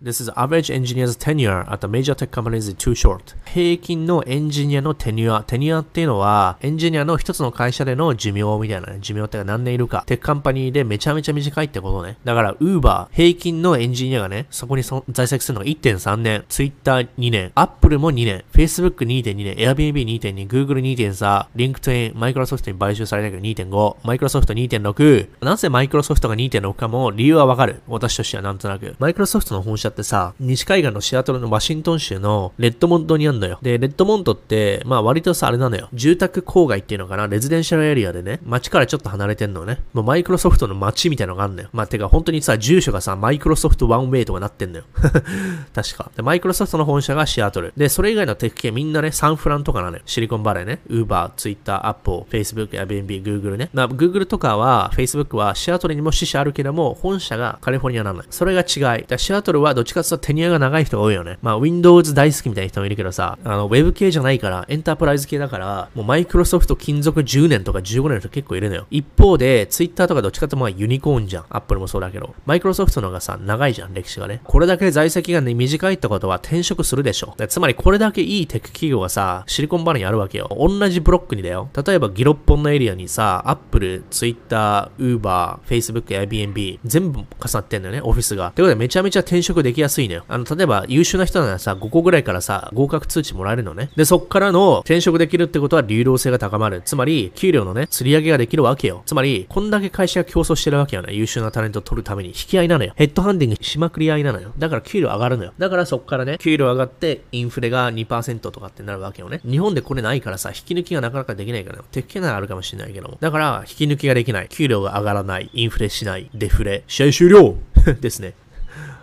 This is average engineer's tenure at the major tech companies is too short. 平均のエンジニアの tenure。tenure っていうのは、エンジニアの一つの会社での寿命みたいなね。寿命って何年いるか。 tech company でめちゃめちゃ短いってことね。だから、Uber、平均のエンジニアがね、そこに在籍するのが1.3年。Twitter2 年。Apple も2年。Facebook2.2 年。Airbnb2.2。Google2.3。LinkedIn、Microsoft に買収されたけど2.5。Microsoft 2.6。なぜ Microsoft が2.6かも理由はわかる。私としてはなんとなく。Microsoft の本社ってさ、西海岸のシアトルのワシントン州のレッドモントにあるのよ。で、レッドモントって、まあ割とさ、あれなのよ。住宅郊外っていうのかな、 residential area でね、街からちょっと離れてんのね。もうマイクロソフトの街みたいなのがあるのよ。まあてか本当にさ、住所がさ、マイクロソフトワンウェイとかなってんのよ。確か。で、マイクロソフトの本社がシアトル。で、それ以外のテック系みんなね、サンフランとかなのよ。シリコンバレーね。ウーバー、ツイッター、アップル、フェイスブック、 Airbnb、グーグルね。まあ、グーグルとかは、フェイスブックはシアトルにも支社あるけども、本社がカリフォルニアなのよ。それが違い。だシアトルはどっちかというと tenure が長い人が多いよね。まあ、Windows 大好きみたいな人もいるけどさ、あの、ウェブ系じゃないから、エンタープライズ系だから、もうマイクロソフト勤続10年とか15年の人結構いるのよ。一方で、ツイッターとかどっちかというとまあユニコーンじゃん。アップルもそうだけど。マイクロソフトの方がさ、長いじゃん、歴史がね。これだけ在籍がね、短いってことは転職するでしょ。つまりこれだけいいテック企業がさ、シリコンバレーにあるわけよ。同じブロックにだよ。例えばギロッポンのエリアにさ、アップル、ツイッター、ウーバー、フェイスブック、Airbnb、全部重なってんだよね、オフィスが。ってことでめちゃめちゃ転職でできやすいのよ。あの、例えば優秀な人ならさ、5個ぐらいからさ、合格通知もらえるのね。で、そっからの転職できるってことは流動性が高まる。つまり、給料のね、釣り上げができるわけよ。つまり、こんだけ会社が競争してるわけよね。優秀なタレントを取るために。引き合いなのよ。ヘッドハンディングしまくり合いなのよ。だから給料上がるのよ。だからそっからね、給料上がって、インフレが2%とかってなるわけよね。日本でこれないからさ、引き抜きがなかなかできないから、ね鉄拳ならあるかもしれないけども。だから、引き抜きができない。給料が上がらない。インフレしない。デフレ。試合終了 ですね。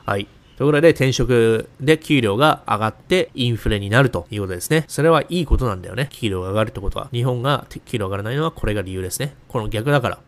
はい。ところで、転職で給料が上がってインフレになるということですね。それはいいことなんだよね。給料が上がるってことは。日本が給料上がらないのはこれが理由ですね。この逆だから。